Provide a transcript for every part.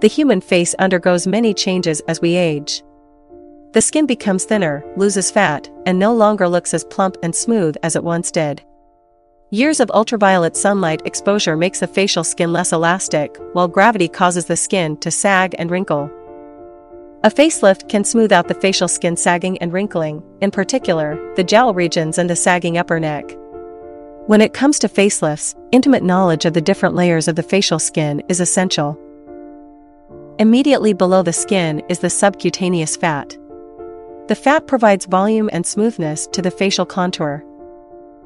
The human face undergoes many changes as we age. The skin becomes thinner, loses fat, and no longer looks as plump and smooth as it once did. Years of ultraviolet sunlight exposure makes the facial skin less elastic, while gravity causes the skin to sag and wrinkle. A facelift can smooth out the facial skin sagging and wrinkling, in particular, the jowl regions and the sagging upper neck. When it comes to facelifts, intimate knowledge of the different layers of the facial skin is essential. Immediately below the skin is the subcutaneous fat. The fat provides volume and smoothness to the facial contour.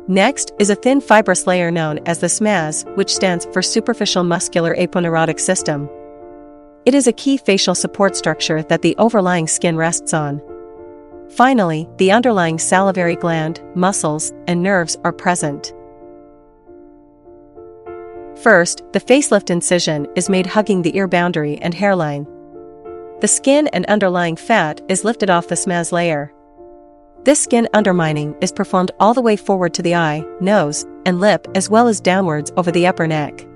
Next is a thin fibrous layer known as the SMAS, which stands for Superficial Muscular Aponeurotic System. It is a key facial support structure that the overlying skin rests on. Finally, the underlying salivary gland, muscles, and nerves are present. First, the facelift incision is made hugging the ear boundary and hairline. The skin and underlying fat is lifted off the SMAS layer. This skin undermining is performed all the way forward to the eye, nose, and lip as well as downwards over the upper neck.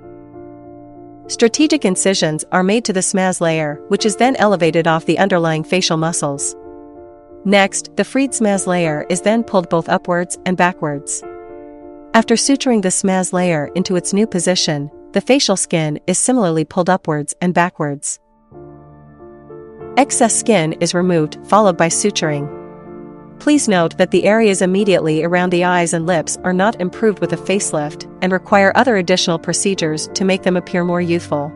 Strategic incisions are made to the SMAS layer, which is then elevated off the underlying facial muscles. Next, the freed SMAS layer is then pulled both upwards and backwards. After suturing the SMAS layer into its new position, the facial skin is similarly pulled upwards and backwards. Excess skin is removed, followed by suturing. Please note that the areas immediately around the eyes and lips are not improved with a facelift and require other additional procedures to make them appear more youthful.